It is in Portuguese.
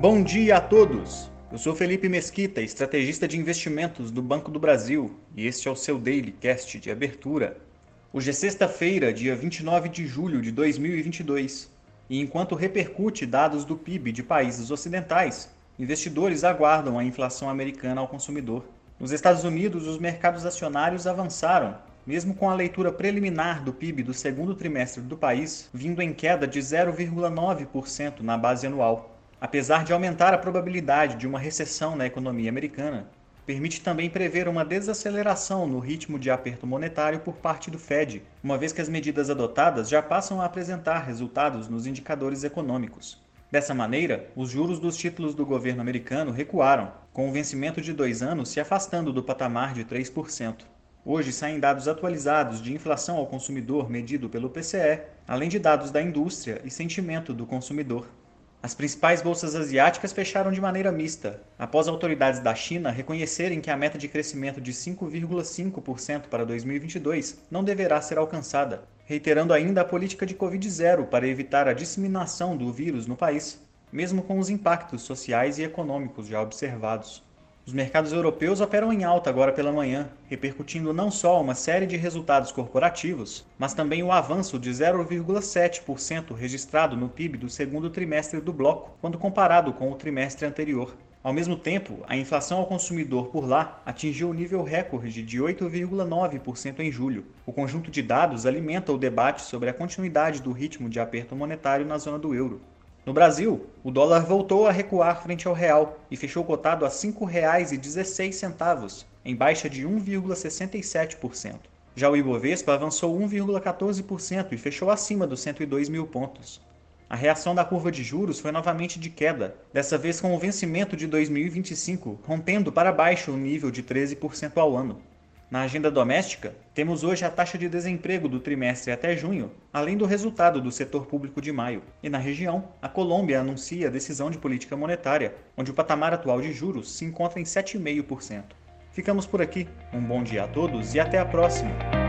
Bom dia a todos! Eu sou Felipe Mesquita, estrategista de investimentos do Banco do Brasil, e este é o seu Daily Cast de abertura. Hoje é sexta-feira, dia 29 de julho de 2022, e enquanto repercute dados do PIB de países ocidentais, investidores aguardam a inflação americana ao consumidor. Nos Estados Unidos, os mercados acionários avançaram, mesmo com a leitura preliminar do PIB do segundo trimestre do país vindo em queda de 0,9% na base anual apesar de aumentar a probabilidade de uma recessão na economia americana, permite também prever uma desaceleração no ritmo de aperto monetário por parte do Fed, uma vez que as medidas adotadas já passam a apresentar resultados nos indicadores econômicos. Dessa maneira, os juros dos títulos do governo americano recuaram, com o vencimento de dois anos se afastando do patamar de 3%. Hoje saem dados atualizados de inflação ao consumidor medido pelo PCE, além de dados da indústria e sentimento do consumidor. As principais bolsas asiáticas fecharam de maneira mista, após autoridades da China reconhecerem que a meta de crescimento de 5,5% para 2022 não deverá ser alcançada, reiterando ainda a política de Covid-0 para evitar a disseminação do vírus no país, mesmo com os impactos sociais e econômicos já observados. Os mercados europeus operam em alta agora pela manhã, repercutindo não só uma série de resultados corporativos, mas também o avanço de 0,7% registrado no PIB do segundo trimestre do bloco, quando comparado com o trimestre anterior. Ao mesmo tempo, a inflação ao consumidor por lá atingiu o nível recorde de 8,9% em julho. O conjunto de dados alimenta o debate sobre a continuidade do ritmo de aperto monetário na zona do euro. No Brasil, o dólar voltou a recuar frente ao real e fechou cotado a R$ 5,16, em baixa de 1,67%. Já o Ibovespa avançou 1,14% e fechou acima dos 102 mil pontos. A reação da curva de juros foi novamente de queda, dessa vez com o vencimento de 2025 rompendo para baixo o nível de 13% ao ano. Na agenda doméstica, temos hoje a taxa de desemprego do trimestre até junho, além do resultado do setor público de maio. E na região, a Colômbia anuncia a decisão de política monetária, onde o patamar atual de juros se encontra em 7,5%. Ficamos por aqui. Um bom dia a todos e até a próxima!